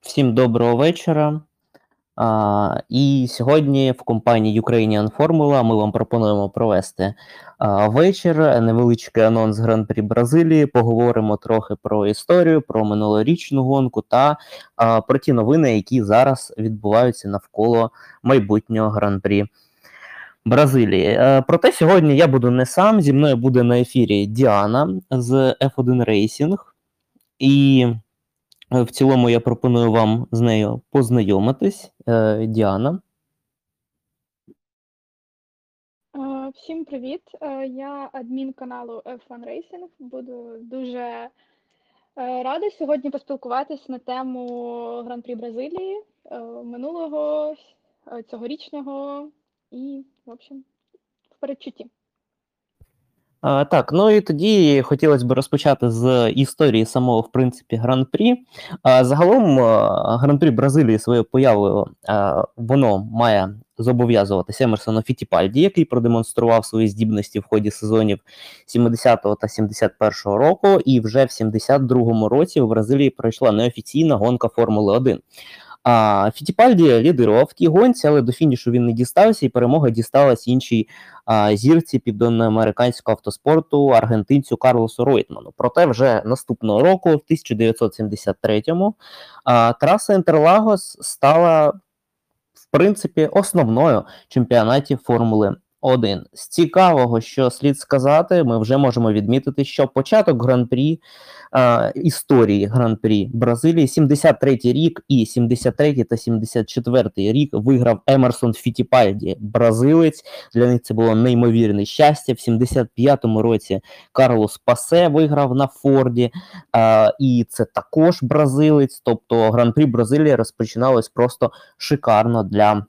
Всім доброго вечора. А, І сьогодні в компанії Ukrainian Formula ми вам пропонуємо провести а, вечір, невеличкий анонс Гран-прі Бразилії. Поговоримо трохи про історію, про минулорічну гонку та а, про ті новини, які зараз відбуваються навколо майбутнього гран-прі Бразилії. Проте сьогодні я буду не сам. Зі мною буде на ефірі Діана з F1 Racing. І В цілому я пропоную вам з нею познайомитись. Е, Діана. Е, Всім привіт! Е, Я адмін каналу F1 Racing. Буду дуже е, рада сьогодні поспілкуватись на тему Гран-прі Бразилії е, минулого, е, цьогорічного і, в общем, в передчутті. Так, ну і тоді хотілося б розпочати з історії самого, в принципі, гран-прі. Загалом гран-прі Бразилії своєю появою воно має зобов'язуватися Емерсону Фітіпальді, який продемонстрував свої здібності в ході сезонів 70-го та 71-го року, і вже в 72-му році в Бразилії пройшла неофіційна гонка Формули 1. А Фітіпальді лідирував в тій гонці, але до фінішу він не дістався, і перемога дісталась іншій а, зірці південноамериканського автоспорту аргентинцю Карлосу Ройтману. Проте вже наступного року, в 1973-му, а, траса Інтерлагос стала в принципі основною чемпіонаті Формули 1. З цікавого, що слід сказати, ми вже можемо відмітити, що початок гран-прі е, історії гран-прі Бразилії 73-й рік і 73-й та 74-й рік виграв Емерсон Фітіпальді, бразилець. Для них це було неймовірне щастя. В 75-му році Карлос Пасе виграв на Форді, е, і це також бразилець. Тобто гран-прі Бразилії розпочиналось просто шикарно для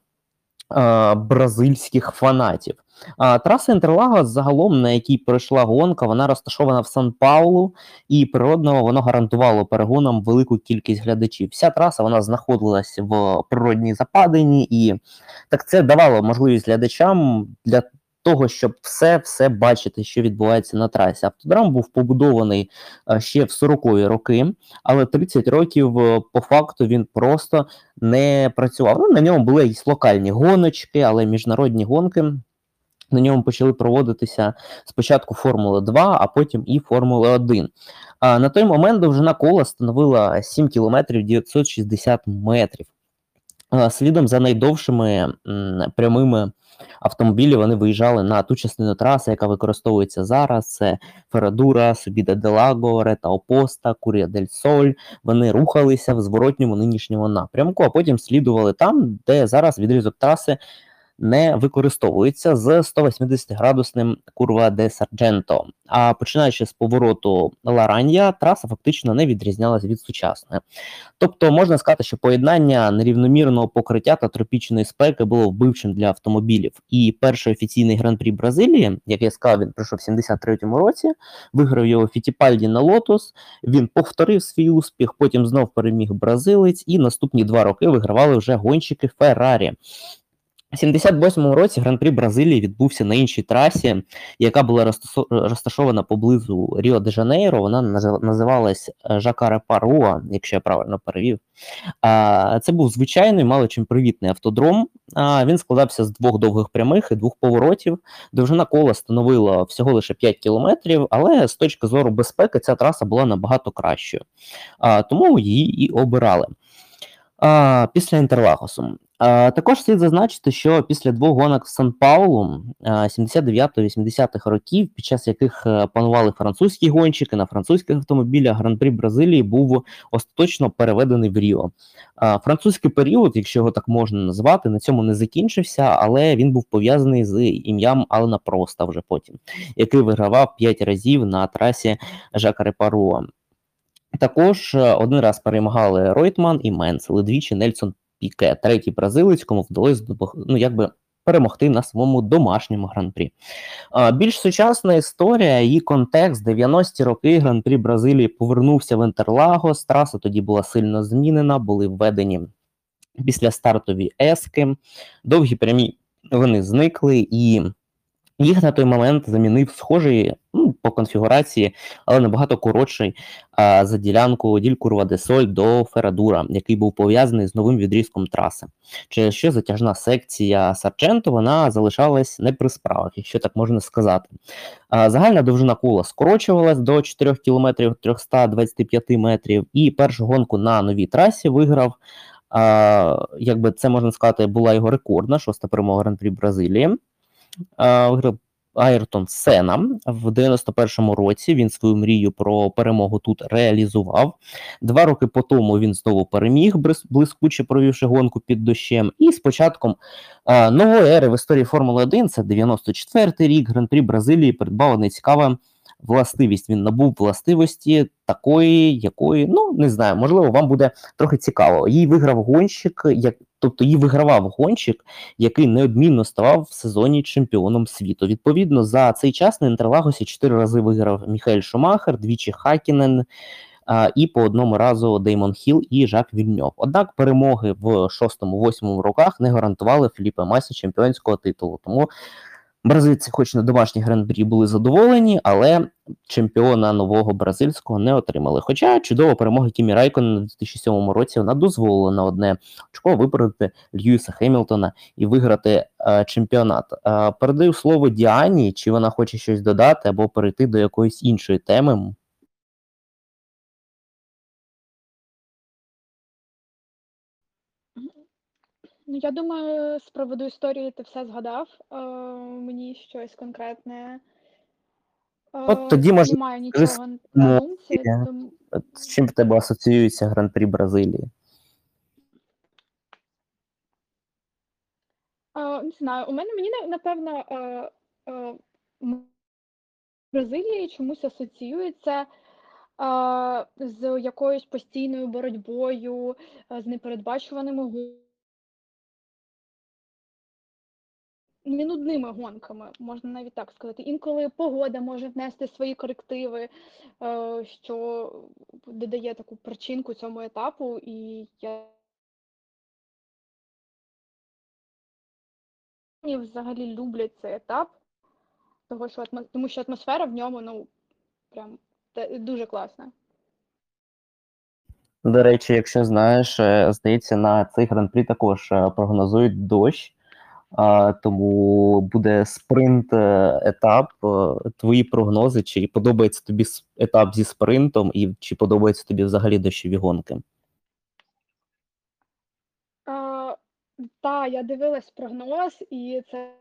бразильських фанатів. Траса Інтерлагос, загалом, на якій пройшла гонка, вона розташована в Сан-Паулу, і природно воно гарантувало перегонам велику кількість глядачів. Вся траса вона знаходилась в природній западині, і так це давало можливість глядачам для того, щоб все все бачити, що відбувається на трасі. Автодрам був побудований е, ще в 40-ві роки, але 30 років е, по факту він просто не працював. Ну, на ньому були якісь локальні гоночки, але міжнародні гонки. На ньому почали проводитися спочатку Формула 2, а потім і Формула 1. А на той момент довжина кола становила 7 кілометрів 960 метрів. А, слідом за найдовшими прямими автомобілі вони виїжджали на ту частину траси, яка використовується зараз. Це Ферадура, Субіда Делаго, Рета Опоста, Курія Дель Соль. Вони рухалися в зворотньому нинішньому напрямку, а потім слідували там, де зараз відрізок траси не використовується з 180-градусним курва де Сардженто. А починаючи з повороту Ларанья, траса фактично не відрізнялася від сучасної. Тобто можна сказати, що поєднання нерівномірного покриття та тропічної спеки було вбивчим для автомобілів. І перший офіційний гран-прі Бразилії, як я сказав, він пройшов в 73-му році, виграв його Фітіпальді на Лотус. Він повторив свій успіх, потім знов переміг бразилець, і наступні два роки вигравали вже гонщики Феррарі. У 78-му році гран-прі Бразилії відбувся на іншій трасі, яка була розташована поблизу Ріо де Жанейро. Вона наз- називалась е, Жакаре Паруа, якщо я правильно перевів. Це був звичайний, мало чим привітний автодром. Він складався з двох довгих прямих і двох поворотів. Довжина кола становила всього лише 5 кілометрів, але з точки зору безпеки ця траса була набагато кращою. Тому її і обирали. Після Інтерлагосу. Також слід зазначити, що після двох гонок в Сан-Паулу 79-80-х років, під час яких е, панували французькі гонщики на французьких автомобілях, гран-прі Бразилії був остаточно переведений в Ріо. Французький період, якщо його так можна назвати, на цьому не закінчився, але він був пов'язаний з ім'ям Алена Проста вже потім, який вигравав 5 разів на трасі Жака Репаруа. Також е, один раз перемагали Ройтман і Менцел, і двічі Нельсон Піке, третій бразилець, кому вдалося ну, якби перемогти на своєму домашньому гран-прі. Більш сучасна історія, її контекст 90-ті роки гран-прі Бразилії повернувся в Інтерлагос. Траса тоді була сильно змінена, були введені після стартові ески, довгі прямі вони зникли і Їх на той момент замінив схожий ну, по конфігурації, але набагато коротший а, за ділянку Дількурва де Соль до Ферадура, який був пов'язаний з новим відрізком траси. Через що затяжна секція Сарченто вона залишалась не при справах, якщо так можна сказати. А, загальна довжина кола скорочувалась до 4 км 325 метрів, і першу гонку на новій трасі виграв. А, якби це можна сказати, була його рекордна шоста перемога Гран-прі Бразилії. Виграв Айртон Сена в 91-му році. Він свою мрію про перемогу тут реалізував. Два роки по тому він знову переміг, блискуче провівши гонку під дощем. І з початком нової ери в історії Формули 1, це 94-й рік, Гран-прі Бразилії придбала нецікава властивість. Він набув властивості такої, якої, ну не знаю, можливо, вам буде трохи цікаво. Її виграв гонщик, як тобто її вигравав гонщик, який неодмінно ставав в сезоні чемпіоном світу. Відповідно, за цей час на Інтерлагосі чотири рази виграв Міхаель Шумахер, двічі Хакінен. І по одному разу Деймон Хіл і Жак Вільньов. Однак перемоги в 6-8 роках не гарантували Філіпе Масі чемпіонського титулу. Тому бразильці, хоч на домашній гран-прі були задоволені, але чемпіона нового бразильського не отримали. Хоча чудова перемога Кімі Райкона у 2007 році вона дозволила на одне очко випередити Льюіса Хемілтона і виграти е, чемпіонат. Е, передаю слово Діані, чи вона хоче щось додати або перейти до якоїсь іншої теми. Ну, я думаю, з приводу історії ти все згадав. Е, мені щось конкретне. Е, От тоді, може, немає нічого на думці, тому От З чим в тебе асоціюється гран-прі Бразилії? е, не знаю. У мене мені на- напевно е, е, м- Бразилії чомусь асоціюється е, з якоюсь постійною боротьбою, е, з непередбачуваними Не нудними гонками, можна навіть так сказати. Інколи погода може внести свої корективи, е, що додає таку причинку цьому етапу, і я взагалі люблять цей етап, того, що атмо- тому що атмосфера в ньому, ну, прям дуже класна. До речі, якщо знаєш, е, здається, на цей гран-прі також е, прогнозують дощ, тому буде спринт е, етап. Е, Твої прогнози, чи подобається тобі етап зі спринтом, і чи подобаються тобі взагалі дощові гонки? Е, та, я дивилась прогноз, і це.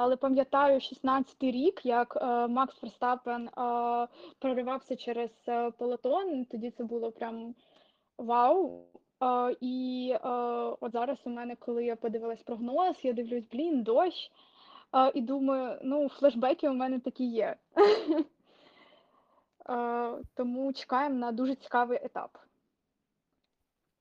Але пам'ятаю 16-й рік, як е, Макс Ферстапен е, проривався через е, пелотон. Тоді це було прям вау. Е, і е, от зараз у мене, коли я подивилась прогноз, я дивлюсь, блін, дощ. Е, і думаю, ну, флешбеки у мене такі є. Е, тому чекаємо на дуже цікавий етап.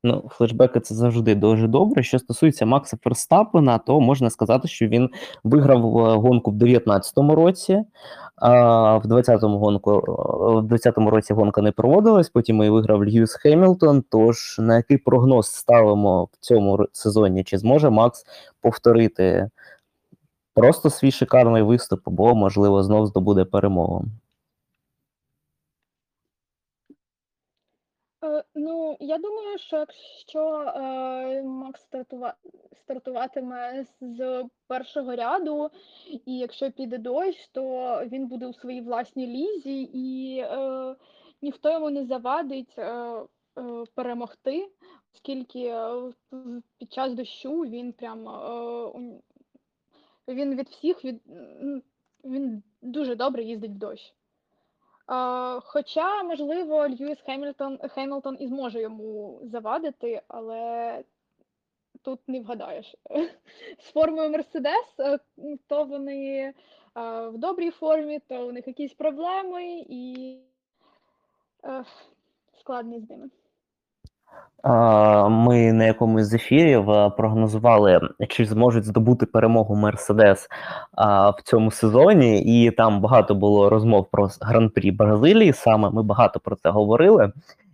Ну, флешбеки це завжди дуже добре. Що стосується Макса Ферстапена, то можна сказати, що він виграв е, гонку в 19-му році. А в 20-му гонку е, в 20-му році гонка не проводилась. Потім і виграв Льюіс Хемілтон. Тож на який прогноз ставимо в цьому сезоні? Чи зможе Макс повторити просто свій шикарний виступ, або можливо знов здобуде перемогу? Е, ну, я думаю, що якщо е, Макс стартува... стартуватиме з першого ряду, і якщо піде дощ, то він буде у своїй власній лізі, і е, ніхто йому не завадить е, е, перемогти, оскільки е, під час дощу він прям е, у- він від всіх від... він дуже добре їздить в дощ. Е, Хоча, можливо, Льюіс Хемільтон Хемілтон і зможе йому завадити, але тут не вгадаєш. З формою Мерседес, е, то вони е, в добрій формі, то у них якісь проблеми і складні з ними. Ми на якомусь з ефірів е, прогнозували, чи зможуть здобути перемогу Мерседес в цьому сезоні, і там багато було розмов про гран-прі Бразилії. Саме ми багато про це говорили.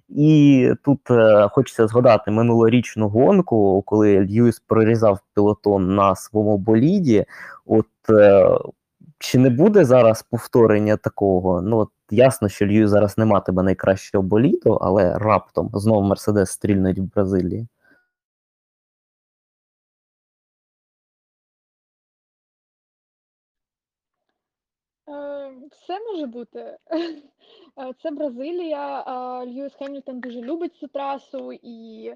І тут е, хочеться згадати минулорічну гонку, коли Льюіс прорізав пілотон на своєму боліді. От е, чи не буде зараз повторення такого? Ну, от ясно, що Льюіс зараз не матиме найкращого боліду, але раптом знову Мерседес стрільнуть в Бразилії. Е, Все може бути. Е, Це Бразилія. е, Льюіс Хемільтон дуже любить цю трасу, і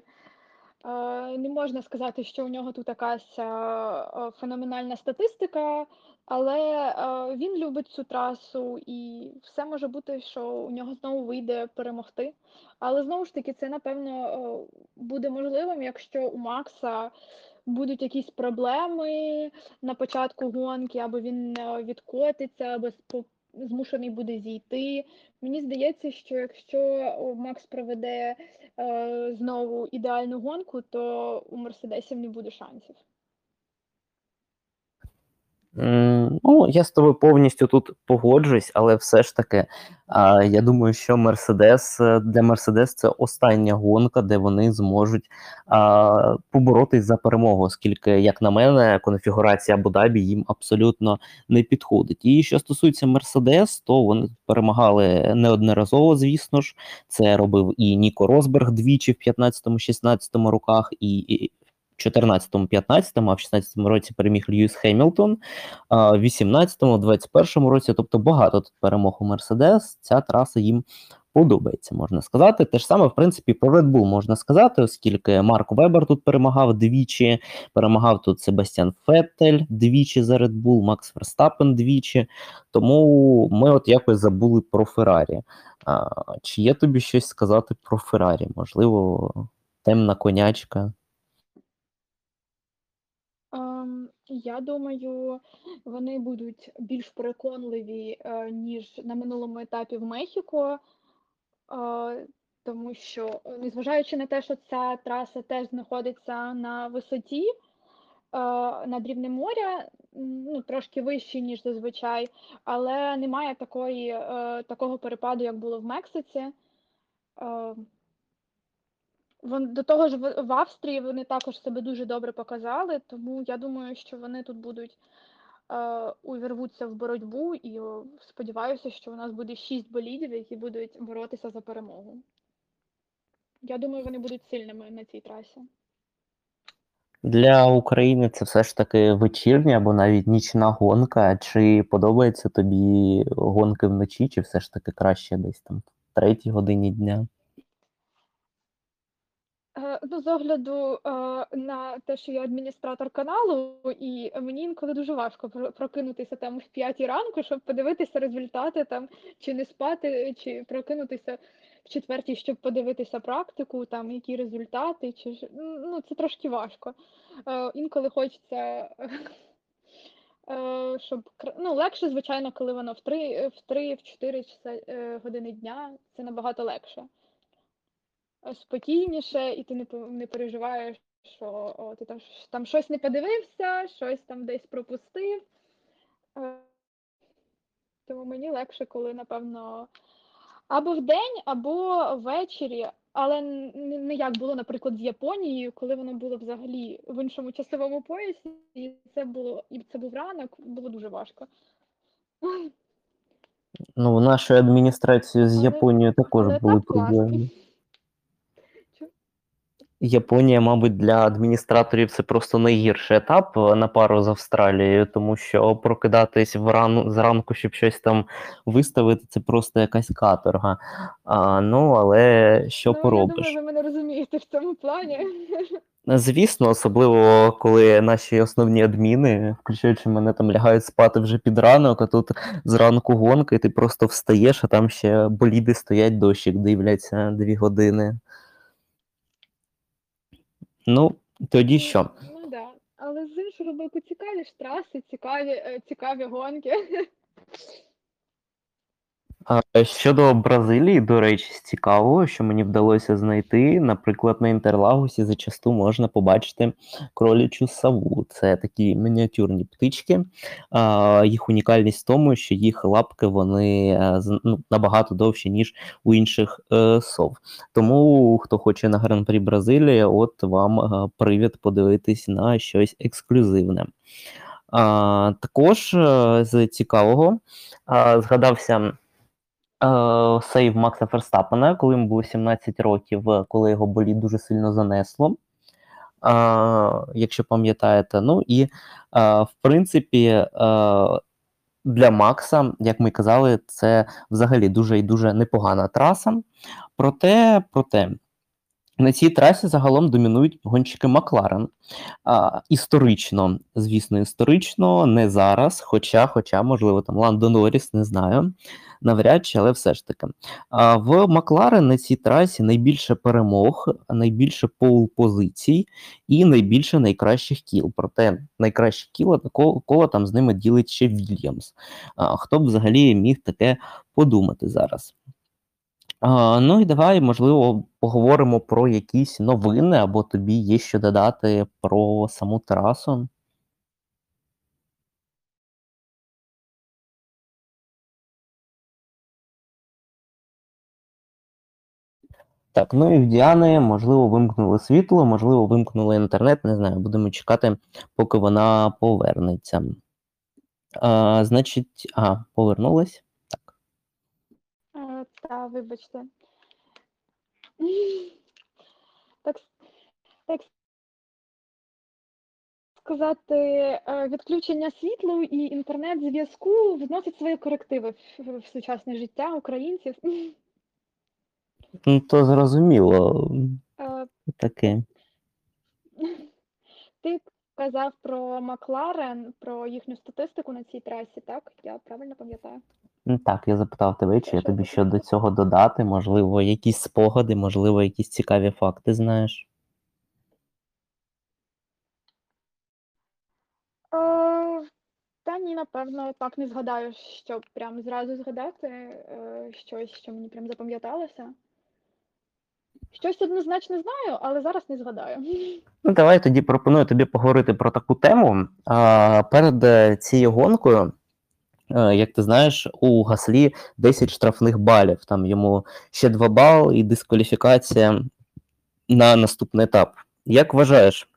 не можна сказати, що у нього тут якась е, е, феноменальна статистика, але е, він любить цю трасу, і все може бути, що у нього знову вийде перемогти. Але знову ж таки, це напевно е, буде можливим, якщо у Макса будуть якісь проблеми на початку гонки, або він е, відкотиться, або змушений буде зійти. Мені здається, що якщо Макс проведе е, знову ідеальну гонку, то у Мерседесів не буде шансів. Ну, я з тобою повністю тут погоджуюсь, але все ж таки, я думаю, що Мерседес е, для Мерседес це остання гонка, де вони зможуть поборотись за перемогу, оскільки, як на мене, конфігурація Абу-Дабі їм абсолютно не підходить. І що стосується Мерседес, то вони перемагали неодноразово, звісно ж. Це робив і Ніко Росберг двічі в 15-16 роках, і. І в 14-15, а в 16-му році переміг Льюіс Хемілтон, а в 18-му, 21-му році, тобто багато тут перемог у Мерседес. Ця траса їм подобається, можна сказати. Те ж саме, в принципі, про Red Bull можна сказати, оскільки Марк Вебер тут перемагав двічі, перемагав тут Себастьян Феттель двічі за Red Bull, Макс Верстапен двічі. Тому ми от якось забули про Феррарі. Чи є тобі щось сказати про Феррарі? Можливо, темна конячка. Ем, Я думаю, вони будуть більш переконливі, е, ніж на минулому етапі в Мехіко, е, тому що, незважаючи на те, що ця траса теж знаходиться на висоті е, над рівнем моря, ну, трошки вище, ніж зазвичай, але немає такої, такого перепаду, як було в Мексиці. До того ж в, в Австрії вони також себе дуже добре показали, тому я думаю, що вони тут будуть е, увірвуться в боротьбу, і сподіваюся, що у нас буде шість болідів, які будуть боротися за перемогу. Я думаю, вони будуть сильними на цій трасі. Для України це все ж таки вечірня або навіть нічна гонка. Чи подобаються тобі гонки вночі, чи все ж таки краще десь там в третій годині дня? Е, Ну, з огляду е, на те, що я адміністратор каналу, і мені інколи дуже важко прокинутися там в п'ятій ранку, щоб подивитися результати там, чи не спати, чи прокинутися в четвертій, щоб подивитися практику, там які результати, чи ну це трошки важко. Е, Інколи хочеться. Щоб ну, легше, звичайно, коли воно в 3, в 3, в 4 часа, е, години дня, це набагато легше спокійніше, і ти не, не переживаєш, що о, ти там, там щось не подивився, щось там десь пропустив. Е, Тому мені легше, коли, напевно, або вдень, або ввечері, але не як було, наприклад, з Японією, коли воно було взагалі в іншому часовому поясі, і це було, і це був ранок, було дуже важко. Ну, в нашої адміністрації з Японією також були так проблеми. Японія, мабуть, для адміністраторів це просто найгірший етап е, на пару з Австралією, тому що прокидатись врану зранку, щоб щось там виставити, це просто якась каторга. А, ну, але що ну, поробиш? Я думаю, ви мене розумієте в цьому плані. Звісно, особливо коли наші основні адміни, включаючи мене, там лягають спати вже під ранок, а тут зранку гонка, і ти просто встаєш, а там ще боліди стоять, дощик дивляться дві години. Ну, тоді Ну, що? Ну да. Але з іншого боку, цікаві ж траси, цікаві, е, цікаві гонки. Щодо Бразилії, до речі, з цікавого, що мені вдалося знайти, наприклад, на Інтерлагусі зачасту можна побачити кролячу саву. Це такі мініатюрні птички. Їх унікальність в тому, що їх лапки вони е, ну, набагато довші, ніж у інших е, сов. Тому, хто хоче на Гран-прі Бразилії, от вам е, привід подивитись на щось ексклюзивне. Також з цікавого згадався. Е, сейв Макса Ферстапена, коли йому було 17 років, коли його болі дуже сильно занесло. Е, якщо пам'ятаєте. Ну і е, в принципі, е, для Макса, як ми казали, це взагалі дуже і дуже непогана траса. Проте, проте. На цій трасі загалом домінують гонщики Макларен. А, історично, звісно, історично, не зараз. Хоча, хоча, можливо, там Ландо Норріс, не знаю, навряд чи, але все ж таки. А, в Макларен на цій трасі найбільше перемог, найбільше пол-позицій і найбільше найкращих кіл. Проте найкраще кіло коло, коло там з ними ділить ще Вільямс. А, хто б взагалі міг таке подумати зараз? А, ну і давай, можливо, поговоримо про якісь новини, або тобі є що додати про саму трасу. Так, ну і в Діани, можливо, вимкнули світло, можливо, вимкнули інтернет, не знаю, будемо чекати, поки вона повернеться. А, значить, а, повернулась. Та, вибачте. Так, так сказати, е, відключення світла і інтернет-зв'язку вносить свої корективи в, в сучасне життя українців. Ну, то зрозуміло, Е, таке. Ти казав про Макларен, про їхню статистику на цій трасі, так? Я правильно пам'ятаю? Так, я запитав тебе, чи я тобі що до цього додати, можливо, якісь спогади, можливо, якісь цікаві факти знаєш. Е, Та ні, напевно, так не згадаю, що прям зразу згадати е, щось, що мені прям запам'яталося. Щось однозначно знаю, але зараз не згадаю. Ну, давай тоді пропоную тобі поговорити про таку тему. А, перед е, цією гонкою, як ти знаєш, у Гаслі 10 штрафних балів. Там йому ще 2 бали і дискваліфікація на наступний етап. Як вважаєш,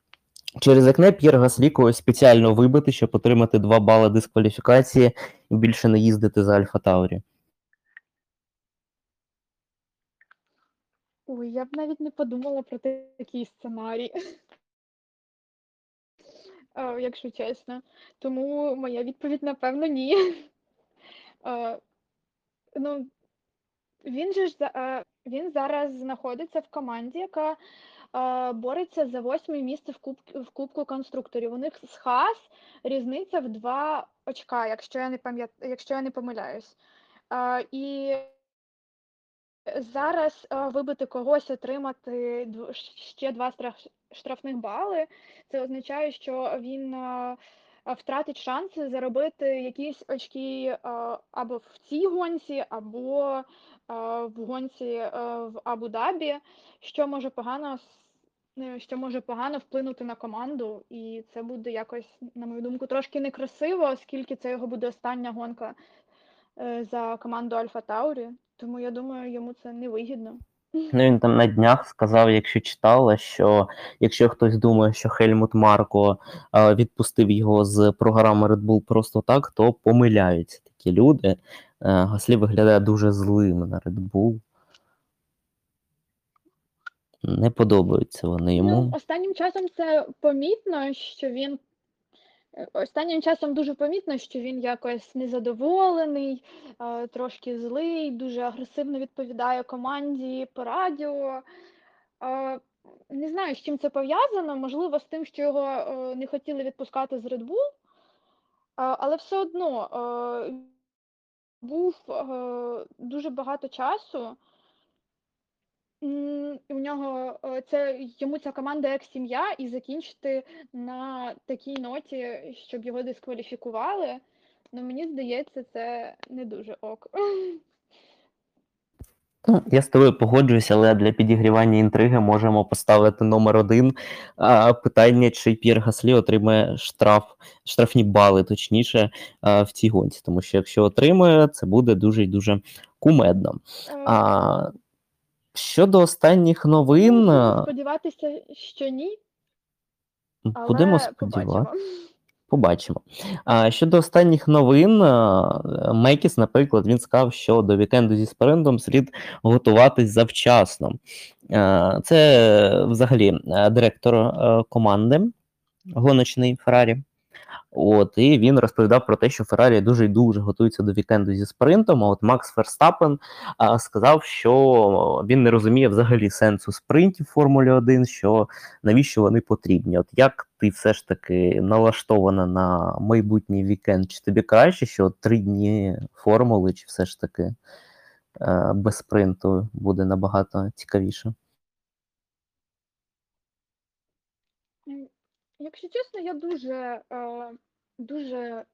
через окне П'єр Гаслі когось спеціально вибити, щоб отримати 2 бали дискваліфікації і більше не їздити за Альфа Таурі? Ой, я б навіть не подумала про такий сценарій, е, якщо чесно. Тому моя відповідь, напевно, ні. Е, Ну, він же ж е, він зараз знаходиться в команді, яка бореться за восьме місце в куб, в Кубку конструкторів. У них з Хас різниця в два очка, якщо я не пам'ят, якщо я не помиляюсь. І зараз е, вибити когось, отримати ще два штрафних бали, це означає, що він е, е, втратить шанси заробити якісь очки або в цій гонці, або в гонці в Абу-Дабі, що може погано що може погано вплинути на команду, і це буде якось, на мою думку, трошки некрасиво, оскільки це його буде остання гонка за команду Альфа Таурі. Тому я думаю, йому це не вигідно. Ну, він там на днях сказав, якщо читала, що якщо хтось думає, що Хельмут Марко е, відпустив його з програми Red Bull просто так, то помиляються такі люди. Е, Гаслі виглядає дуже злим на Red Bull. Не подобаються вони Ну, йому. останнім часом це помітно, що він останнім часом дуже помітно, що він якось незадоволений, е, трошки злий, дуже агресивно відповідає команді по радіо. Е, Не знаю, з чим це пов'язано. Можливо, з тим, що його е, не хотіли відпускати з Red Bull, але все одно був дуже багато часу. У нього е, це йому ця команда як сім'я, і закінчити на такій ноті, щоб його дискваліфікували. Ну, мені здається, це не дуже ок. Ну, я з тобою погоджуюся, але для підігрівання інтриги можемо поставити номер один питання, чи П'єр Гаслі отримає штраф, штрафні бали, точніше, в цій гонці. Тому що якщо отримає, це буде дуже і дуже кумедно. Е, А, щодо останніх новин, Будемо сподіватися, що ні, але будемо сподіватися. побачимо. Побачимо. А щодо останніх новин, а, Мекіс, наприклад, він сказав, що до вікенду зі спринтом слід готуватись завчасно. А, Це взагалі е, директор е, команди гоночний Феррарі. От, і він розповідав про те, що Феррарі дуже і дуже готується до вікенду зі спринтом. А от Макс Ферстапен а, сказав, що він не розуміє взагалі сенсу спринтів Формулі 1, що навіщо вони потрібні. От як ти все ж таки налаштована на майбутній вікенд? Чи тобі краще, що три дні формули, чи все ж таки е, без спринту буде набагато цікавіше? М, Якщо чесно, я дуже, е, дуже,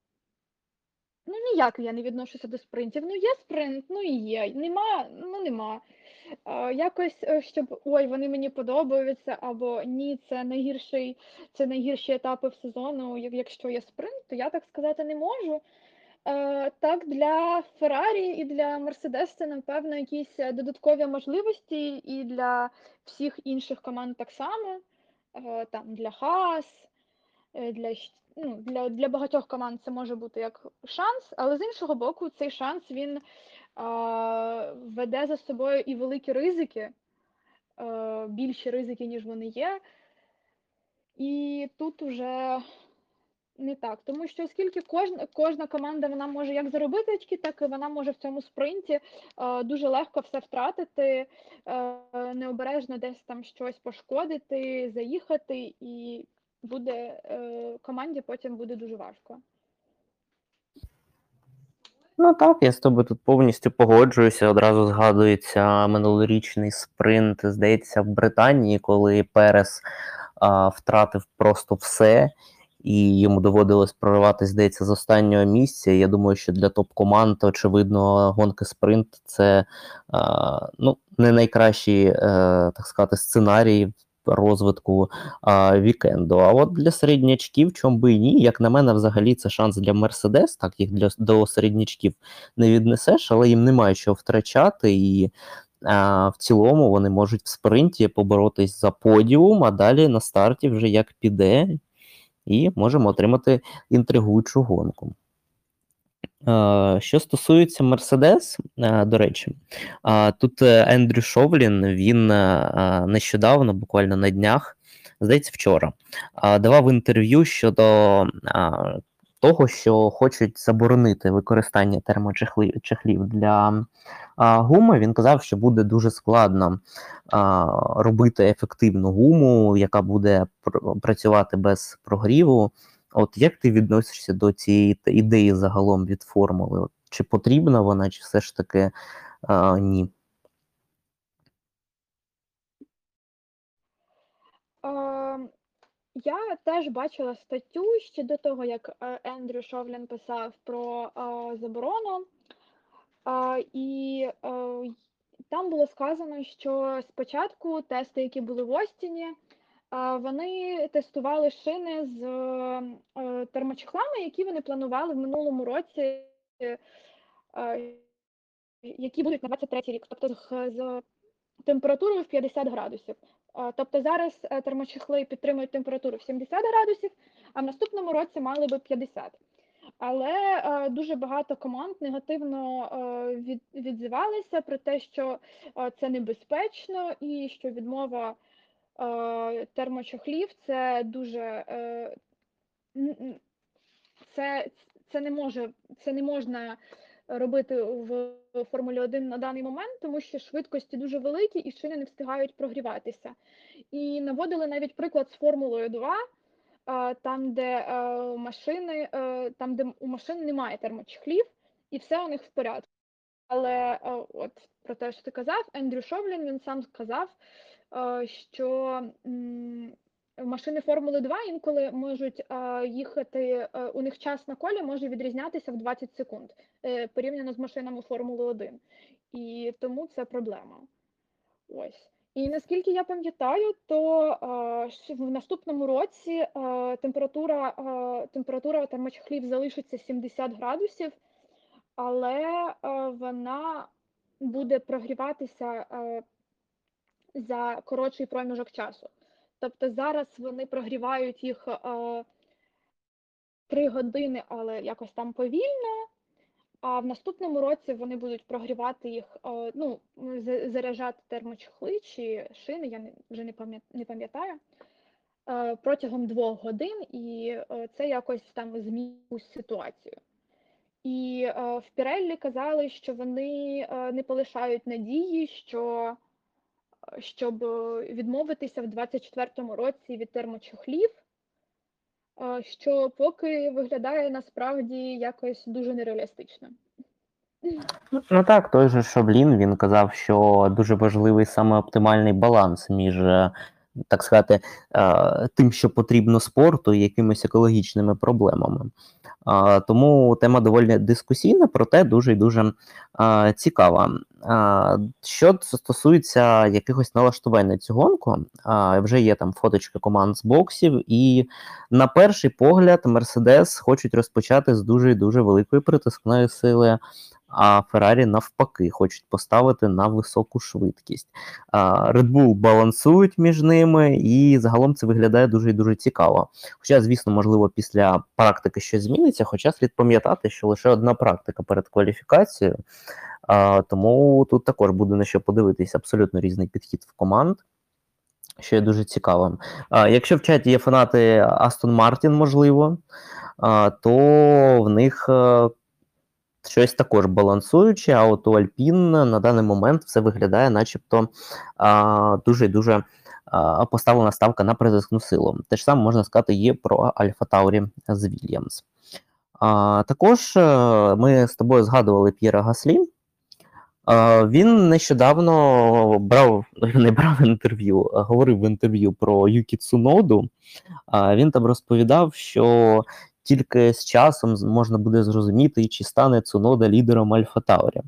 ну ніяк я не відношуся до спринтів. Ну є спринт, ну і є. Нема, ну нема. Е, Якось, е, щоб ой, вони мені подобаються, або ні, це найгірший, це найгірші етапи в сезону. Якщо є спринт, то я так сказати не можу. Е, Так, для Феррарі і для Мерседес це, напевно, якісь додаткові можливості, і для всіх інших команд так само. Е, Там для Хас, е, для, ну, для, для багатьох команд це може бути як шанс, але з іншого боку, цей шанс він а, веде за собою і великі ризики, е, більші ризики, ніж вони є. І тут уже не так, тому що оскільки кожна, кожна команда вона може як заробити очки, так і вона може в цьому спринті е, дуже легко все втратити, е, необережно десь там щось пошкодити, заїхати, і буде е, команді потім буде дуже важко. Ну так, я з тобою тут повністю погоджуюся. Одразу згадується минулорічний спринт, здається, в Британії, коли Перес а, втратив просто все, і йому доводилось прориватися, здається, з останнього місця. Я думаю, що для топ-команд, очевидно, гонки спринт це а, ну, не найкращий, е, так сказати, сценарій розвитку а, вікенду. А от для середнячків, чом би і ні, як на мене, взагалі це шанс для Мерседес, так їх для до середнячків не віднесеш, але їм немає що втрачати, і в цілому вони можуть в спринті поборотись за подіум, а далі на старті вже як піде, і можемо отримати інтригуючу гонку. Е, Що стосується Мерседес, е, до речі, тут е, Ендрю Шовлін він нещодавно, буквально на днях, здається, вчора, давав інтерв'ю щодо того, що хочуть заборонити використання термочехлів для а, гуми. Він казав, що буде дуже складно робити ефективну гуму, яка буде працювати без прогріву. От як ти відносишся до цієї ідеї загалом від формули? Чи потрібна вона, чи все ж таки ні? Ем, Я теж бачила статтю ще до того, як е, Ендрю Шовлін писав про е, заборону. І е, там було сказано, що спочатку тести, які були в Остіні, вони тестували шини з е, термочехлами, які вони планували в минулому році, е, які будуть на 23-й рік, тобто з- температурою в 50 градусів. Тобто зараз е, термочехли підтримують температуру в 70 градусів, а в наступному році мали би 50. Але е, дуже багато команд негативно е, від, відзивалися про те, що е, це небезпечно і що відмова е, термочохлів це дуже е, це, це не може, це не можна робити в Формулі 1 на даний момент, тому що швидкості дуже великі і шини не встигають прогріватися. І наводили навіть приклад з Формулою 2, а, там, де машини, там, де у машин немає термочехлів, і все у них в порядку. Але от про те, що ти казав, Ендрю Шовлін він сам сказав, що машини Формули 2 інколи можуть їхати, у них час на колі може відрізнятися в 20 секунд е, порівняно з машинами Формули 1. і тому це проблема. Ось. І наскільки я пам'ятаю, то е, в наступному році е, температура, е, температура термочехлів залишиться 70 градусів, але е, вона буде прогріватися е, за коротший проміжок часу. Тобто зараз вони прогрівають їх е, 3 години, але якось там повільно. А в наступному році вони будуть прогрівати їх, е, ну, заряджати термочехли чи шини, я вже не пам'ятаю, е, протягом двох годин, і е, це якось там змінює ситуацію. І в Піреллі казали, що вони не полишають надії, що щоб відмовитися в 24-му році від термочехлів, що поки виглядає насправді якось дуже нереалістично. Ну так, той же Шоблін він казав, що дуже важливий саме оптимальний баланс між, е, так сказати, е, тим, що потрібно спорту, і якимись екологічними проблемами. Тому тема доволі дискусійна, проте дуже і дуже цікава. А, Що стосується якихось налаштувань на цю гонку, вже є там фоточки команд з боксів, і на перший погляд Мерседес хочуть розпочати з дуже дуже великої притискної сили а Феррарі навпаки хочуть поставити на високу швидкість. Red Bull балансують між ними, і загалом це виглядає дуже і дуже цікаво. Хоча, звісно, можливо, після практики щось зміниться, хоча слід пам'ятати, що лише одна практика перед кваліфікацією, тому тут також буде на що подивитися абсолютно різний підхід в команд. Що є дуже цікавим. А, Якщо в чаті є фанати Астон Мартін, можливо, а, то в них е, щось також балансуюче, а от у Альпін на даний момент все виглядає, начебто дуже дуже поставлена ставка на притискну силу. Те ж саме можна сказати є про Альфа Таурі з Вільямс. Також е, ми з тобою згадували П'єра Гаслі. Він нещодавно брав, не брав інтерв'ю, говорив в інтерв'ю про Юкі Цуноду. Він там розповідав, що тільки з часом можна буде зрозуміти, чи стане Цунода лідером Альфа Таурі.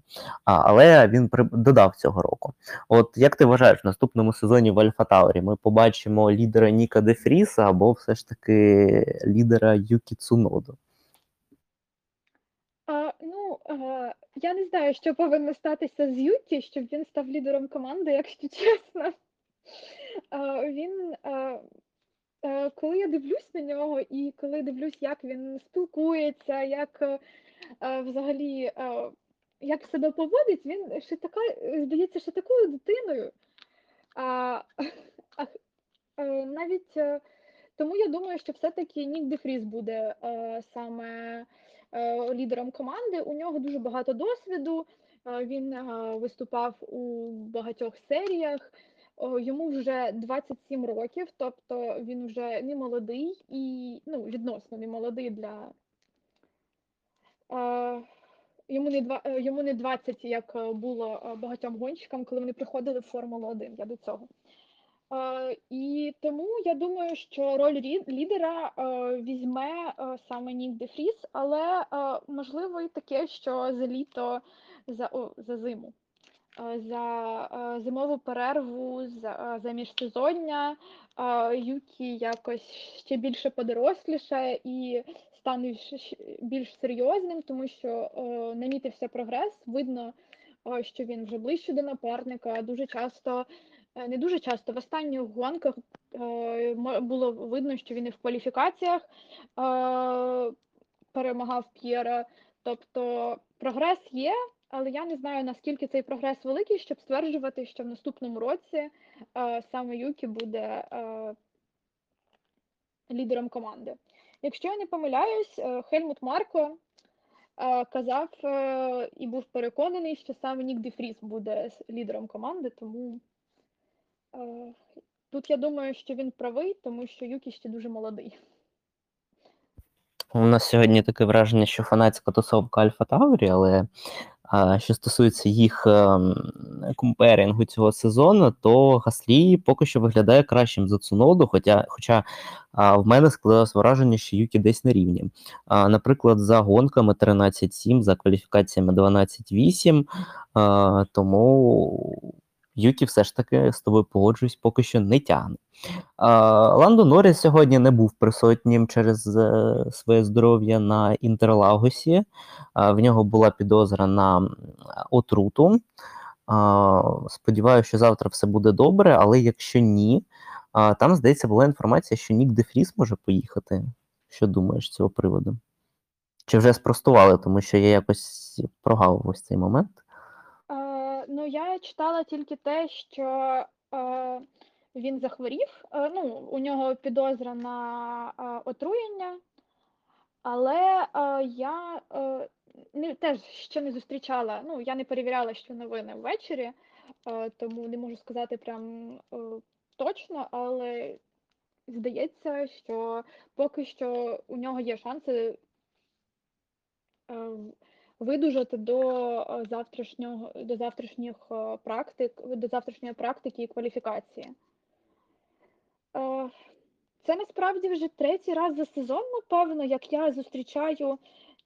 А, але він при... додав цього року. От як ти вважаєш, в наступному сезоні в Альфа Таурі ми побачимо лідера Ніка Де Фріса або все ж таки лідера Юкі Цуноду? А, ну, а, я не знаю, що повинно статися з Юкі, щоб він став лідером команди, якщо чесно. А, він, а, коли я дивлюсь на нього і коли дивлюсь, як він спілкується, як е, е, взагалі е, як себе поводить, він ще така, е, здається, ще такою дитиною. А, а, е, навіть е, тому я думаю, що все-таки Нік Дефріс буде е, саме е, лідером команди. У нього дуже багато досвіду. е, Він е, виступав у багатьох серіях. Йому вже 27 років, тобто він вже не молодий і ну, відносно не молодий для. е, Йому не два е, йому не 20, як було е, багатьом гонщикам, коли вони приходили в Формулу 1. Я до цього. І тому я думаю, що роль лідера візьме саме Нік Де Фріс, але можливо і таке, що за літо, за, о, за зиму, за е, зимову перерву, за, е, за міжсезоння е, Юкі якось ще більше подоросліше і стане більш серйозним, тому що е, намітився прогрес. Видно, е, що він вже ближче до напарника. Дуже часто Е, Не дуже часто в останніх гонках е, було видно, що він і в кваліфікаціях е, перемагав П'єра. Тобто прогрес є, але я не знаю, наскільки цей прогрес великий, щоб стверджувати, що в наступному році е, саме Юкі буде е, лідером команди. Якщо я не помиляюсь, е, Хельмут Марко е, казав е, і був переконаний, що саме Нік Де Фріс буде лідером команди, тому. Е, Тут я думаю, що він правий, тому що Юкі ще дуже молодий. У нас сьогодні таке враження, що фанатська тусовка Альфа Таурі, але що стосується їх ем, комперінгу цього сезону, то Гаслі поки що виглядає кращим за Цуноду, хоча, хоча в мене склалось враження, що Юкі десь на рівні. Наприклад, за гонками 13-7, за кваліфікаціями 12-8, а, тому Юкі все ж таки з тобою погоджуюсь, поки що не тягне. Ландо Норріс сьогодні не був присутнім через е, своє здоров'я на Інтерлагосі. В нього була підозра на отруту. Сподіваюся, що завтра все буде добре, але якщо ні, там, здається, була інформація, що Нік Дефріс може поїхати. Що думаєш з цього приводу? Чи вже спростували, тому що я якось прогавив ось цей момент. Ну, я читала тільки те, що е, він захворів. Е, ну, у нього підозра на е, отруєння, але е, я е, не, теж ще не зустрічала, ну, я не перевіряла, що новини ввечері, е, тому не можу сказати прям е, точно, але здається, що поки що у нього є шанси е, видужати до е, завтрашнього до завтрашніх е, практик, до завтрашньої практики і кваліфікації. Е, Це насправді вже третій раз за сезон, напевно, як я зустрічаю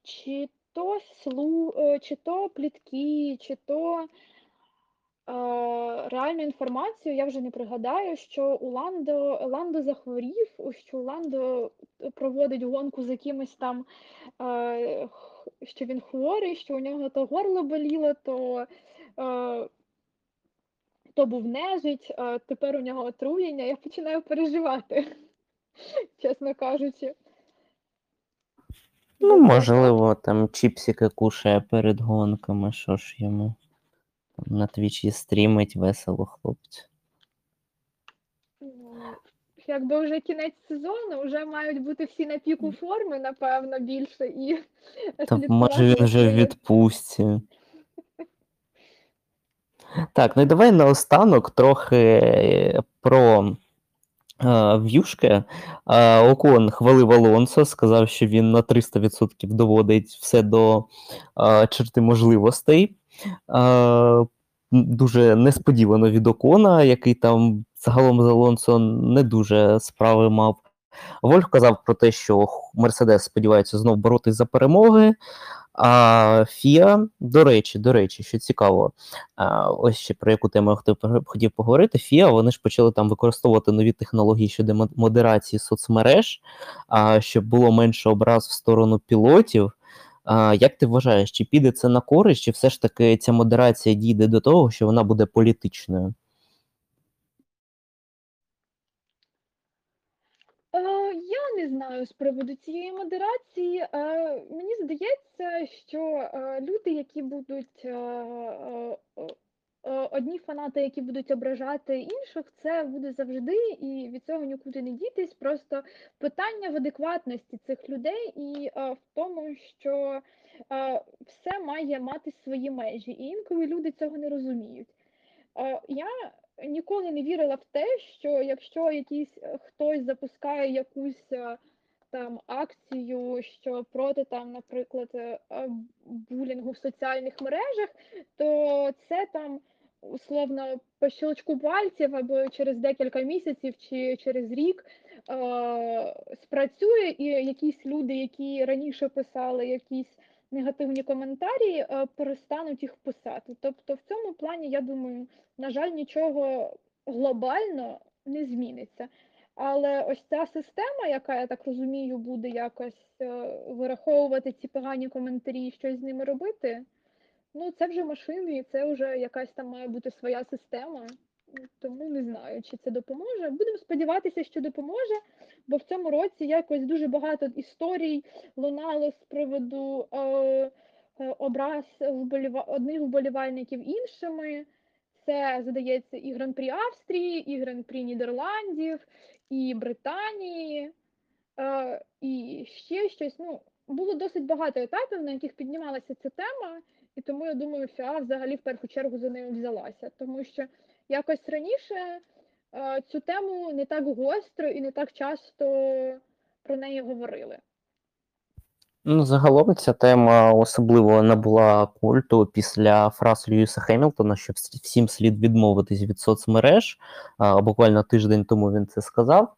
чи то слу, чи то плітки, чи то реальну інформацію, я вже не пригадаю, що у Ландо, Ландо захворів, що Ландо проводить гонку з якимось там, е, що він хворий, що у нього то горло боліло, то, е, то був нежить, е, тепер у нього отруєння. Я починаю переживати, чесно кажучи. Ну, можливо, там чіпсики кушає перед гонками, що ж йому на твічі стрімить весело, хлопці. Ну, якби вже кінець сезону, вже мають бути всі на піку форми, напевно, більше і Та може він вже в відпустці. Так, ну і давай наостанок трохи е, про в'юшки. Е, Окон хвалив Алонсо, сказав, що він на 300% доводить все до черти можливостей. Дуже несподівано від Окона, який там загалом з Алонсо не дуже справи мав. Вольф казав про те, що Мерседес сподівається знов боротись за перемоги. А Фіа, до речі, до речі, що цікаво, а, ось ще про яку тему я хотів, поговорити. Фіа, вони ж почали там використовувати нові технології щодо модерації соцмереж, а, щоб було менше образ в сторону пілотів. А, як ти вважаєш, чи піде це на користь, чи все ж таки ця модерація дійде до того, що вона буде політичною? Е, Я не знаю з приводу цієї модерації. Е, Мені здається, що е, люди, які будуть е, одні фанати, які будуть ображати інших, це буде завжди, і від цього нікуди не дітись. Просто питання в адекватності цих людей і в тому, що все має мати свої межі, і інколи люди цього не розуміють. Я ніколи не вірила в те, що якщо якийсь е, хтось запускає якусь е, там акцію, що проти там, наприклад, е, булінгу в соціальних мережах, то це там условно по щелчку пальців або через декілька місяців чи через рік е, спрацює, і якісь люди, які раніше писали якісь негативні коментарі, е, перестануть їх писати. Тобто, в цьому плані, я думаю, на жаль, нічого глобально не зміниться. Але ось ця система, яка, я так розумію, буде якось е, вираховувати ці погані коментарі і щось з ними робити, ну це вже машини, це вже якась там має бути своя система. Тому не знаю, чи це допоможе. Будемо сподіватися, що допоможе, бо в цьому році якось дуже багато історій лунало з приводу е, е, образ вболіва... одних вболівальників іншими. Це, здається, і Гран-прі Австрії, і Гран-прі Нідерландів, і Британії, е, і ще щось. Ну, було досить багато етапів, на яких піднімалася ця тема, і тому я думаю, ФІА взагалі в першу чергу за нею взялася. Тому що якось раніше е, цю тему не так гостро і не так часто про неї говорили. Ну, загалом ця тема особливо набула культу після фраз Льюіса Хемілтона, що всім слід відмовитись від соцмереж. А, буквально тиждень тому він це сказав.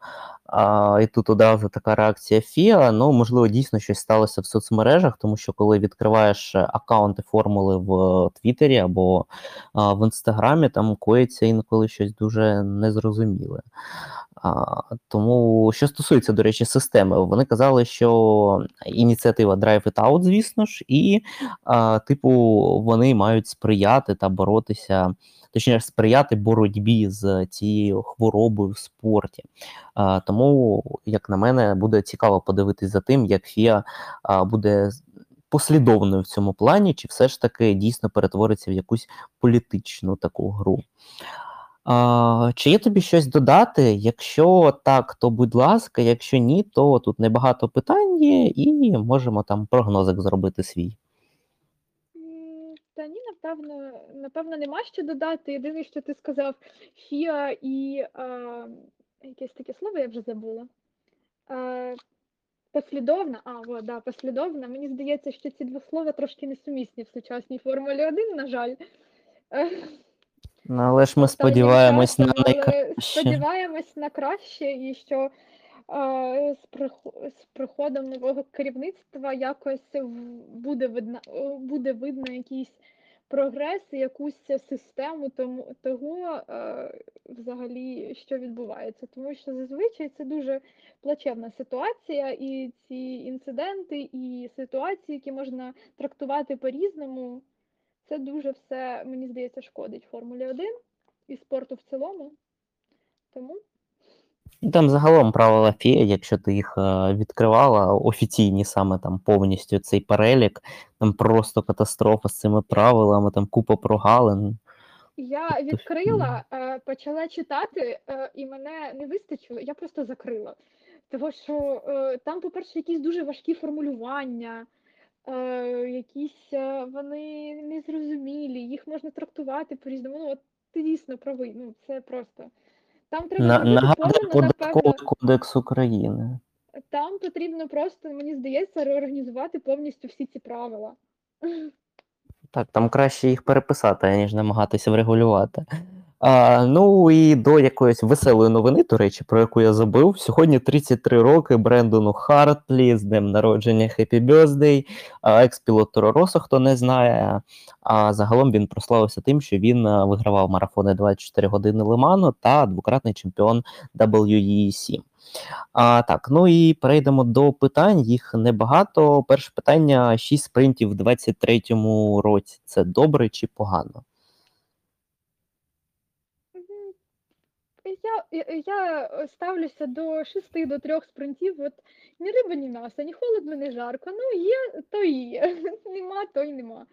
А, і тут одразу така реакція Фіа. Ну, можливо, дійсно щось сталося в соцмережах, тому що коли відкриваєш аккаунти формули в Твіттері або а, в Інстаграмі, там коїться інколи щось дуже незрозуміле. А, тому, що стосується, до речі, системи, вони казали, що ініціатива Drive It Out, звісно ж, і, а, типу, вони мають сприяти та боротися, точніше, сприяти боротьбі з цією хворобою в спорті. А, тому, як на мене, буде цікаво подивитись за тим, як FIA а, буде послідовною в цьому плані, чи все ж таки дійсно перетвориться в якусь політичну таку гру. А, чи є тобі щось додати? Якщо так, то будь ласка, якщо ні, то тут небагато питань є, і можемо там прогнозик зробити свій. Та ні, напевно, напевно, нема що додати. Єдине, що ти сказав, Фіа і а, якесь таке слово я вже забула. А, послідовна, а, о, да, послідовна. Мені здається, що ці два слова трошки несумісні в сучасній Формулі 1, на жаль. Е, Ну, але ж ми сподіваємось на найкраще. Сподіваємось на краще, і що е, з, прихо- з приходом нового керівництва якось буде видно, е, буде видно якийсь прогрес, і якусь систему тому, того, е, взагалі, що відбувається. Тому що зазвичай це дуже плачевна ситуація, і ці інциденти, і ситуації, які можна трактувати по-різному, це дуже все, мені здається, шкодить Формулі 1 і спорту в цілому. Тому Там загалом правила FIA, якщо ти їх е, відкривала, офіційні саме там повністю цей перелік, там просто катастрофа з цими правилами, там купа прогалин. я Тобто, відкрила, е, почала читати, е, і мене не вистачило, я просто закрила. Тому що там, по-перше, якісь дуже важкі формулювання, якісь вони незрозумілі, їх можна трактувати по-різному. Ну, от ти дійсно правий. Ну, це просто. Там треба На, нагадує податковий кодекс України. Там потрібно просто, мені здається, реорганізувати повністю всі ці правила. Так, там краще їх переписати, ніж намагатися врегулювати. А, ну і до якоїсь веселої новини, до речі, про яку я забув. Сьогодні 33 роки Брендону Хартлі з днем народження Happy Birthday, екс-пілот Тороросо, хто не знає. А загалом він прославився тим, що він вигравав марафони 24 години Лиману та двократний чемпіон WEC. А, так, ну і перейдемо до питань. Їх небагато. Перше питання: 6 спринтів в 23-му році. Це добре чи погано? Я, я, ставлюся до шести до трьох спринтів. От ні риба, ні м'ясо, ні холодно, ні жарко. Ну є, то є. Нема, то й нема.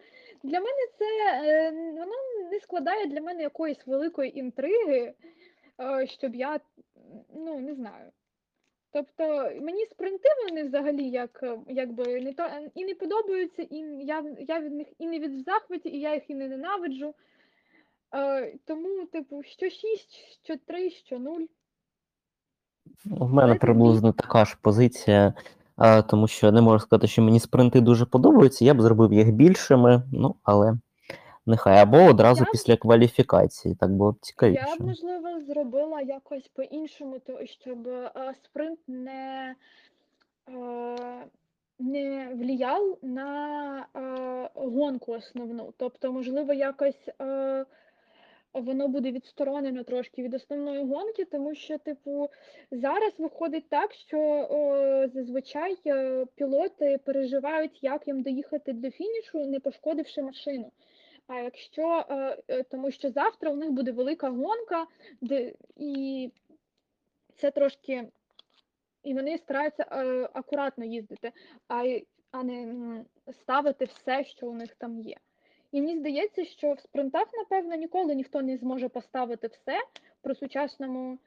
Для мене це е, воно не складає для мене якоїсь великої інтриги, е, щоб я ну не знаю. Тобто мені спринти вони взагалі як якби не то і не подобаються, і я, я від них і не від захваті, і я їх і не ненавиджу. Е, тому, типу, що 6, що 3, що 0. В мене приблизно така ж позиція, а, тому що не можу сказати, що мені спринти дуже подобаються. Я б зробив їх більшими, ну але нехай. Або одразу Я б- після кваліфікації, так було б цікавіше. Я б, можливо, зробила якось по-іншому, то щоб е, спринт не, е, не влияв на е, гонку основну. Тобто, можливо, якось е, воно буде відсторонено трошки від основної гонки, тому що, типу, зараз виходить так, що е, зазвичай е, пілоти переживають, як їм доїхати до фінішу, не пошкодивши машину. А якщо е, е, тому що завтра у них буде велика гонка, де і це трошки, і вони стараються акуратно їздити, а, а не ставити все, що у них там є. І мені здається, що в спринтах, напевно, ніколи ніхто не зможе поставити все при сучасному,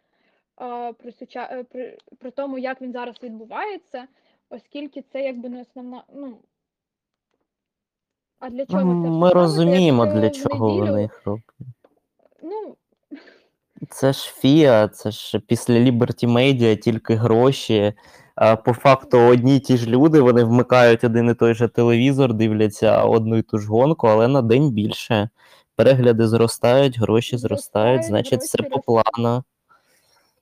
при, суча, е, при, при тому, як він зараз відбувається, оскільки це якби не основна. Ну, а для чого Ну, це Ми розуміємо, якщо для чого неділю- вони їх роблять. Ну, Це ж FIA, це ж після Liberty Media тільки гроші. По факту, одні й ті ж люди, вони вмикають один і той же телевізор, дивляться одну і ту ж гонку, але на день більше. Перегляди зростають, гроші зростають, значить, все по плану.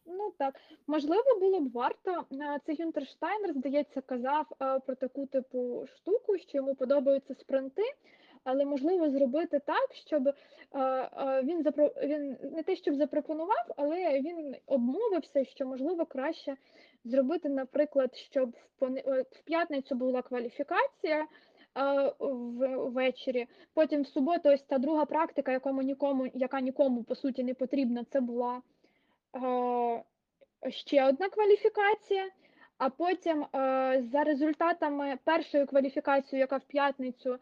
Ну так, можливо, було б варто. е, Це Гюнтер Штайнер, здається, казав е, про таку типу штуку, що йому подобаються спринти, але можливо зробити так, щоб е, він запро... він не те, щоб запропонував, але він обмовився, що можливо краще зробити, наприклад, щоб в пони... е, в п'ятницю була кваліфікація. е, Ввечері, потім в суботу, ось та друга практика, якому нікому, яка нікому по суті не потрібна, це була е, ще одна кваліфікація, а потім за результатами першої кваліфікації, яка в п'ятницю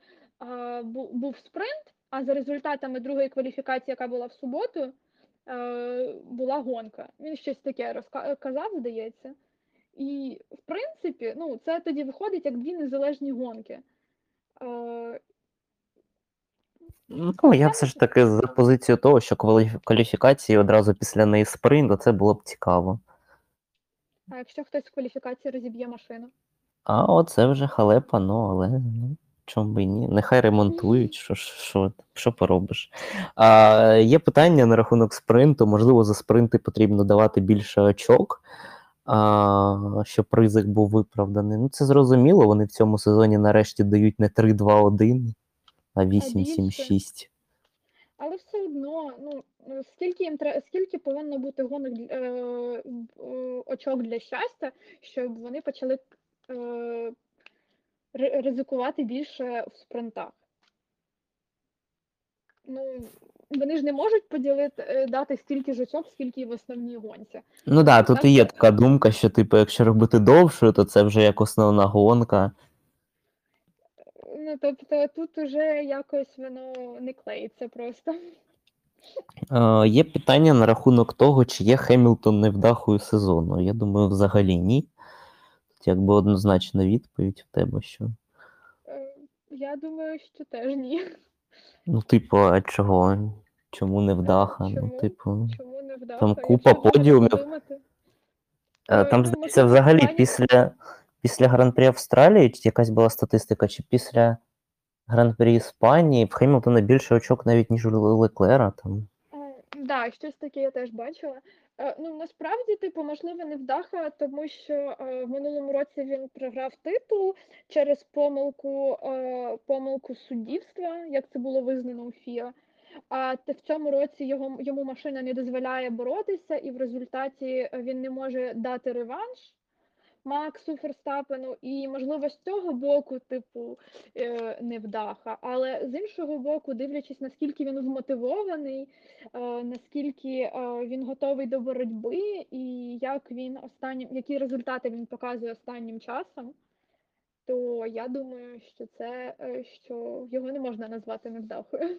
був спринт, а за результатами другої кваліфікації, яка була в суботу, була гонка. Він щось таке розка- казав, здається. І в принципі, ну, це тоді виходить як дві незалежні гонки. Е, Ну, я все ж таки за позицію того, що кваліфікації одразу після неї спринт, то це було б цікаво. а якщо хтось в кваліфікації розіб'є машину? А оце вже халепа, ну але ну, чому б і ні? Нехай ремонтують, що, що, що поробиш. А, є питання на рахунок спринту. Можливо, за спринти потрібно давати більше очок, а, щоб ризик був виправданий. Ну, це зрозуміло. Вони в цьому сезоні нарешті дають не 3-2-1, а 8-7-6. Але все одно, ну скільки їм треба, скільки повинно бути гонок е, очок для щастя, щоб вони почали е, ризикувати більше в спринтах. Ну, вони ж не можуть поділити, е, дати стільки ж очок, скільки і в основній гонці. Ну так, тут і є така думка, що, типу, якщо робити довшою, то це вже як основна гонка. Ну, тобто тут уже якось воно не клеїться просто. Е, є питання на рахунок того, чи є Хемілтон невдахою сезону. Я думаю, взагалі ні. Тут якби однозначна відповідь в тебе, що. Е, Я думаю, що теж ні. Ну, типу, а чого? Чому невдаха? Ну, чому? типу. Чому не вдав? Там купа подіумів. Е, Е, Там, ну, здається, взагалі після, після Гран-прі Австралії чи якась була статистика, чи після Гран-прі Іспанії в Хемілтона більше очок навіть, ніж у Леклера. Там. Так, да, щось таке я теж бачила. Е, Ну, насправді, типу, можливо, не вдаха, тому що е, в минулому році він програв титул через помилку, е, помилку суддівства, як це було визнано у ФІА. А в цьому році його, йому машина не дозволяє боротися, і в результаті він не може дати реванш Максу Ферстапену. І, можливо, з цього боку, типу, е, невдаха. Але з іншого боку, дивлячись, наскільки він вмотивований, е, наскільки е, він готовий до боротьби, і як він останнім, які результати він показує останнім часом, то я думаю, що це що його не можна назвати невдахою.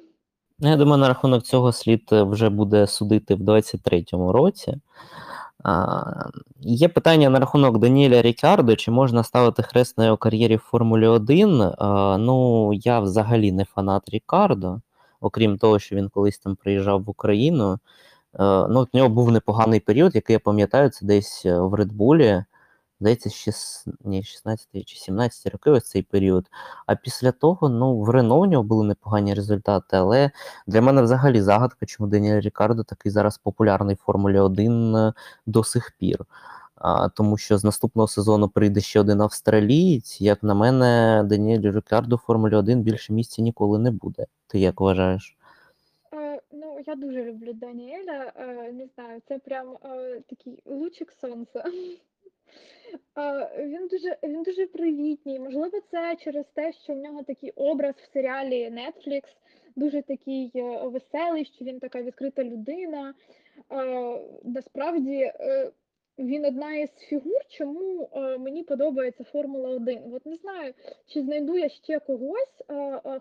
Ну, я думаю, на рахунок цього слід вже буде судити в 23-му році. Є питання на рахунок Даніеля Рікардо, чи можна ставити хрест на його кар'єрі в Формулі 1. Ну, я взагалі не фанат Рікардо, окрім того, що він колись там приїжджав в Україну. Е, ну, в нього був непоганий період, який я пам'ятаю, це десь е, в Редбулі. Здається, шіс... ні, 16 чи 17 роки ось цей період. А після того, ну, в Рено у нього були непогані результати, але для мене взагалі загадка, чому Даніель Рікардо такий зараз популярний в Формулі 1 е, до сих пір. А, тому що з наступного сезону прийде ще один австралієць. Як на мене, Даніель Рікардо в Формулі 1 більше місця ніколи не буде. Ти як вважаєш? Е, Ну, я дуже люблю Даніеля. е, Не знаю, це прям такий лучик сонця. Він дуже, він дуже привітний. Можливо, це через те, що в нього такий образ в серіалі Netflix, дуже такий е, веселий, що він така відкрита людина. Насправді е, він одна із фігур, чому е, мені подобається Формула 1. От не знаю, чи знайду я ще когось,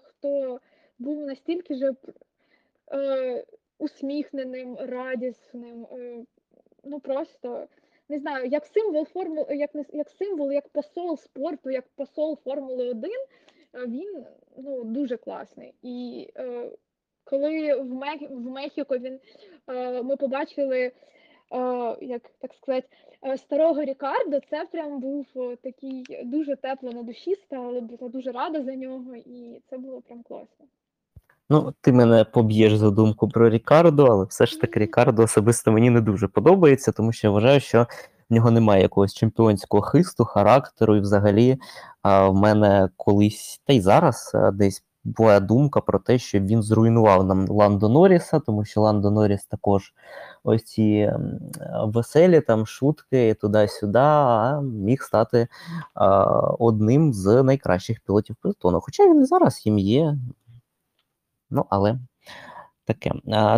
хто був настільки же усміхненим, радісним. Ну просто не знаю, як символ форму, як не як символ, як посол спорту, як посол Формули 1, е, він ну дуже класний. І е, коли в Мех, в Мехіко він е, ми побачили е, як так сказати, е, старого Рікардо, це прям був такий дуже тепло на душі стало, була дуже рада за нього, і це було прям класно. Ну, ти мене поб'єш за думку про Рікардо, але все ж таки Рікардо особисто мені не дуже подобається, тому що я вважаю, що в нього немає якогось чемпіонського хисту, характеру, і взагалі а, в мене колись, та й зараз а, десь була думка про те, що він зруйнував нам Ландо Норріса, тому що Ландо Норріс також ось ці веселі там шутки туди-сюди, а міг стати а, одним з найкращих пілотів Плютону. Хоча він і зараз їм є. Ну, але таке.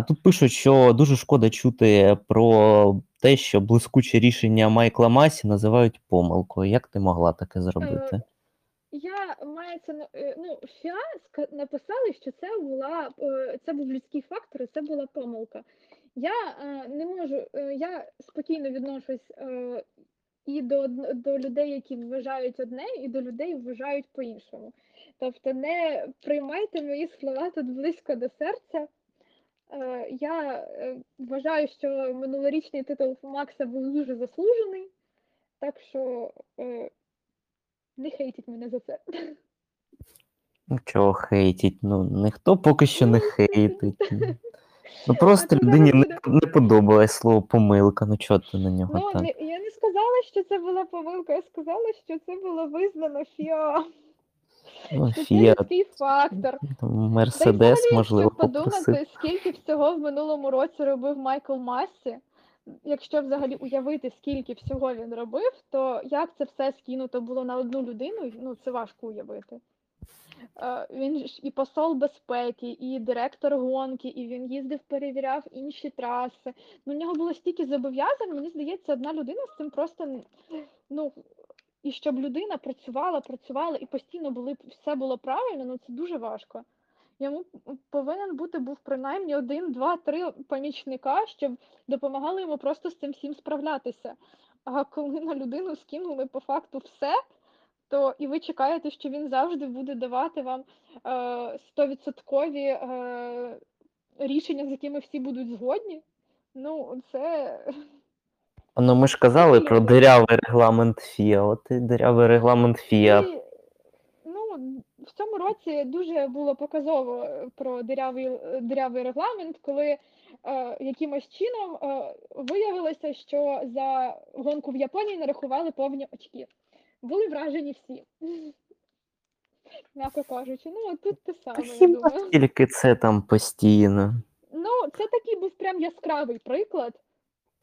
Тут пишуть, що дуже шкода чути про те, що блискуче рішення Майкла Масі називають помилкою. Як ти могла таке зробити? Я мається е, ну, ФІА написали, що це була е, це був людський фактор, і це була помилка. Я е, не можу, е, я спокійно відношусь е, і до, до людей, які вважають одне, і до людей вважають по-іншому. Тобто не приймайте мої слова тут близько до серця. Е, Я е, вважаю, що минулорічний титул Макса був дуже заслужений, так що е, не хейтіть мене за це. Ну, Чого хейтіть? Ну, ніхто поки що не хейтить. Ну, просто людині не, не подобалось слово помилка. Ну чого ти на нього Ну, так? я не сказала, що це була помилка, я сказала, що це було визнано ФІА. Це фактор. там, Та й Мерседес, можливо, якщо попросив. подумати, скільки всього в минулому році робив Майкл Массі, якщо взагалі уявити, скільки всього він робив, то як це все скинуто було на одну людину, ну це важко уявити. Е, Він ж і посол безпеки, і директор гонки, і він їздив, перевіряв інші траси. Ну, у нього було стільки зобов'язань, мені здається, одна людина з цим просто ну. І щоб людина працювала, працювала і постійно були все було правильно, ну це дуже важко. Йому повинен бути був принаймні один, два, три помічника, щоб допомагали йому просто з цим всім справлятися. А коли на людину скинули по факту все, то і ви чекаєте, що він завжди буде давати вам е, стовідсоткові е, рішення, з якими всі будуть згодні. Ну, це Ну, ми ж казали про дирявий регламент ФІА. От і дирявий регламент ФІА. І, ну, в цьому році дуже було показово е, про дирявий, е, дирявий регламент, коли е, якимось чином е, виявилося, що за гонку в Японії нарахували повні очки. Були вражені всі. М'яко кажучи, ну от тут те Та саме, я думаю. тільки це там постійно? Ну, це такий був прям яскравий приклад.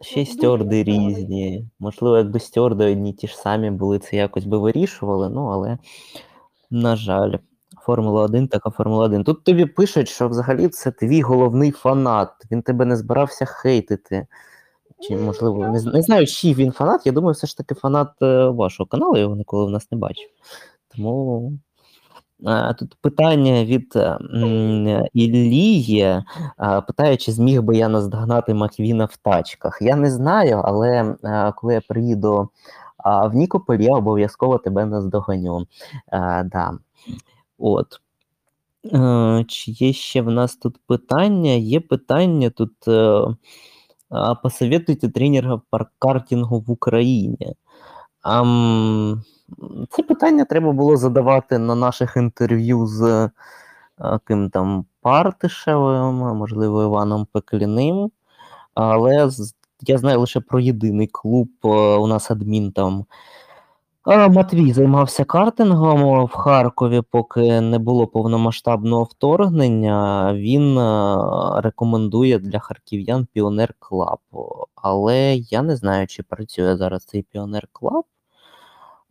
Ще й стюарди різні. Можливо, якби стюарди одні ті ж самі були, це якось би вирішували, ну але, на жаль, Формула 1 така Формула 1. Тут тобі пишуть, що взагалі це твій головний фанат. Він тебе не збирався хейтити. Чи, можливо, не, не знаю, чий він фанат. Я думаю, все ж таки фанат е, вашого каналу, я його ніколи в нас не бачив. Тому тут питання від е, Іллії. Питає, чи зміг би я наздогнати Маквіна в тачках. Я не знаю, але коли я приїду в Нікополь, я обов'язково тебе наздоганю. Да. От. Е, Чи є ще в нас тут питання? Є питання тут. е, Посоветуйте тренера по картингу в Україні. Ам, Це питання треба було задавати на наших інтерв'ю з а, ким там Партишевим, можливо, Іваном Пекліним. Але я знаю лише про єдиний клуб. е, У нас адмін там Матвій займався картингом в Харкові, поки не було повномасштабного вторгнення. Він е, рекомендує для харків'ян Піонер Клаб. Але я не знаю, чи працює зараз цей Піонер Клаб.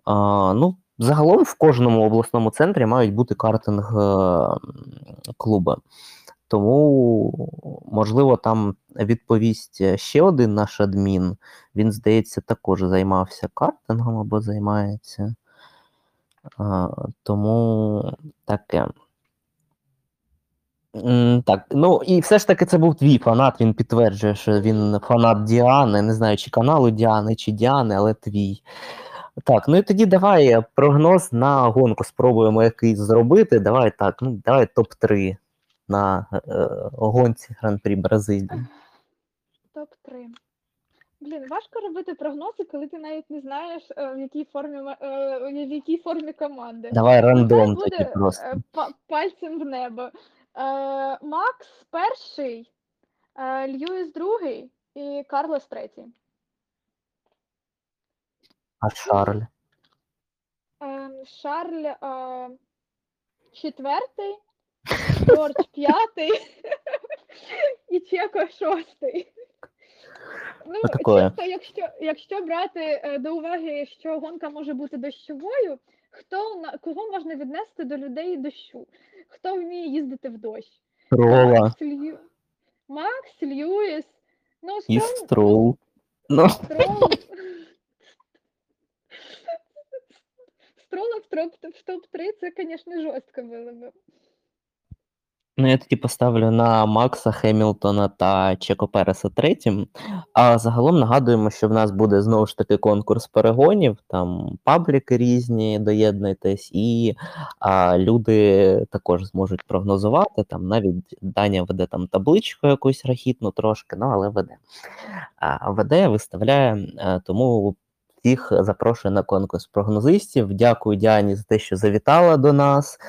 А, ну, загалом в кожному обласному центрі мають бути картинг е, клуби. Тому, можливо, там відповість ще один наш адмін. Він, здається, також займався картингом або займається. А, тому таке. Так, ну і все ж таки це був твій фанат. Він підтверджує, що він фанат Діани. Не знаю, чи каналу Діани, чи Діани, але твій. Так, ну і тоді давай прогноз на гонку спробуємо якийсь зробити. Давай так, ну давай топ-3 на е, гонці Гран-прі Бразилії. Топ-3. Блін, важко робити прогнози, коли ти навіть не знаєш, е, в якій формі е, в якій формі команди. Давай Нехай рандом буде тоді просто. е, пальцем в небо. Е, Макс перший, е, Льюіс другий і Карлос третій. А Шарль. Е, Шарль е, четвертий, Джордж п'ятий і Чеко шостий. Ну, Отакое. чисто, якщо, якщо брати е, до уваги, що гонка може бути дощовою, хто на кого можна віднести до людей дощу? Хто вміє їздити в дощ? Трола. Макс, Лью... Макс Льюіс, ну І Строл, Строл. Ну, Строл... Строла в топ, в топ-3 це, звісно, жорстко було б. ну, я тоді поставлю на Макса Хемілтона та Чеко Переса третім. А загалом нагадуємо, що в нас буде знову ж таки конкурс перегонів, там пабліки різні, доєднуйтесь, і а, люди також зможуть прогнозувати. Там навіть Даня веде там табличку якусь рахітну трошки, ну але веде. А, веде, виставляє, а, тому всіх запрошую на конкурс прогнозистів. Дякую Діані за те, що завітала до нас.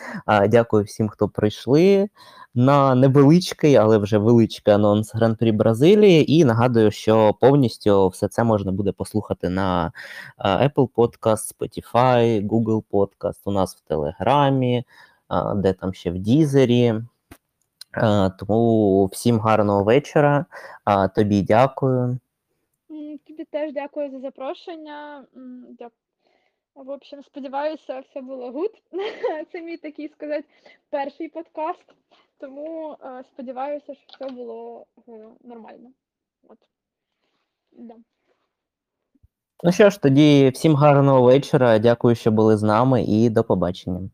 Дякую всім, хто прийшли на невеличкий, але вже величкий анонс Гран-прі Бразилії. І нагадую, що повністю все це можна буде послухати на Apple Podcast, Spotify, Google Podcast, у нас в Телеграмі, де там ще в Дізері. Тому всім гарного вечора. Тобі дякую. Тобі теж дякую за запрошення. М, дя- В общем, сподіваюся, все було good. Це мій такий сказати перший подкаст. Тому е, сподіваюся, що все було е, нормально. От. Да. Ну що ж, тоді всім гарного вечора. Дякую, що були з нами, і до побачення.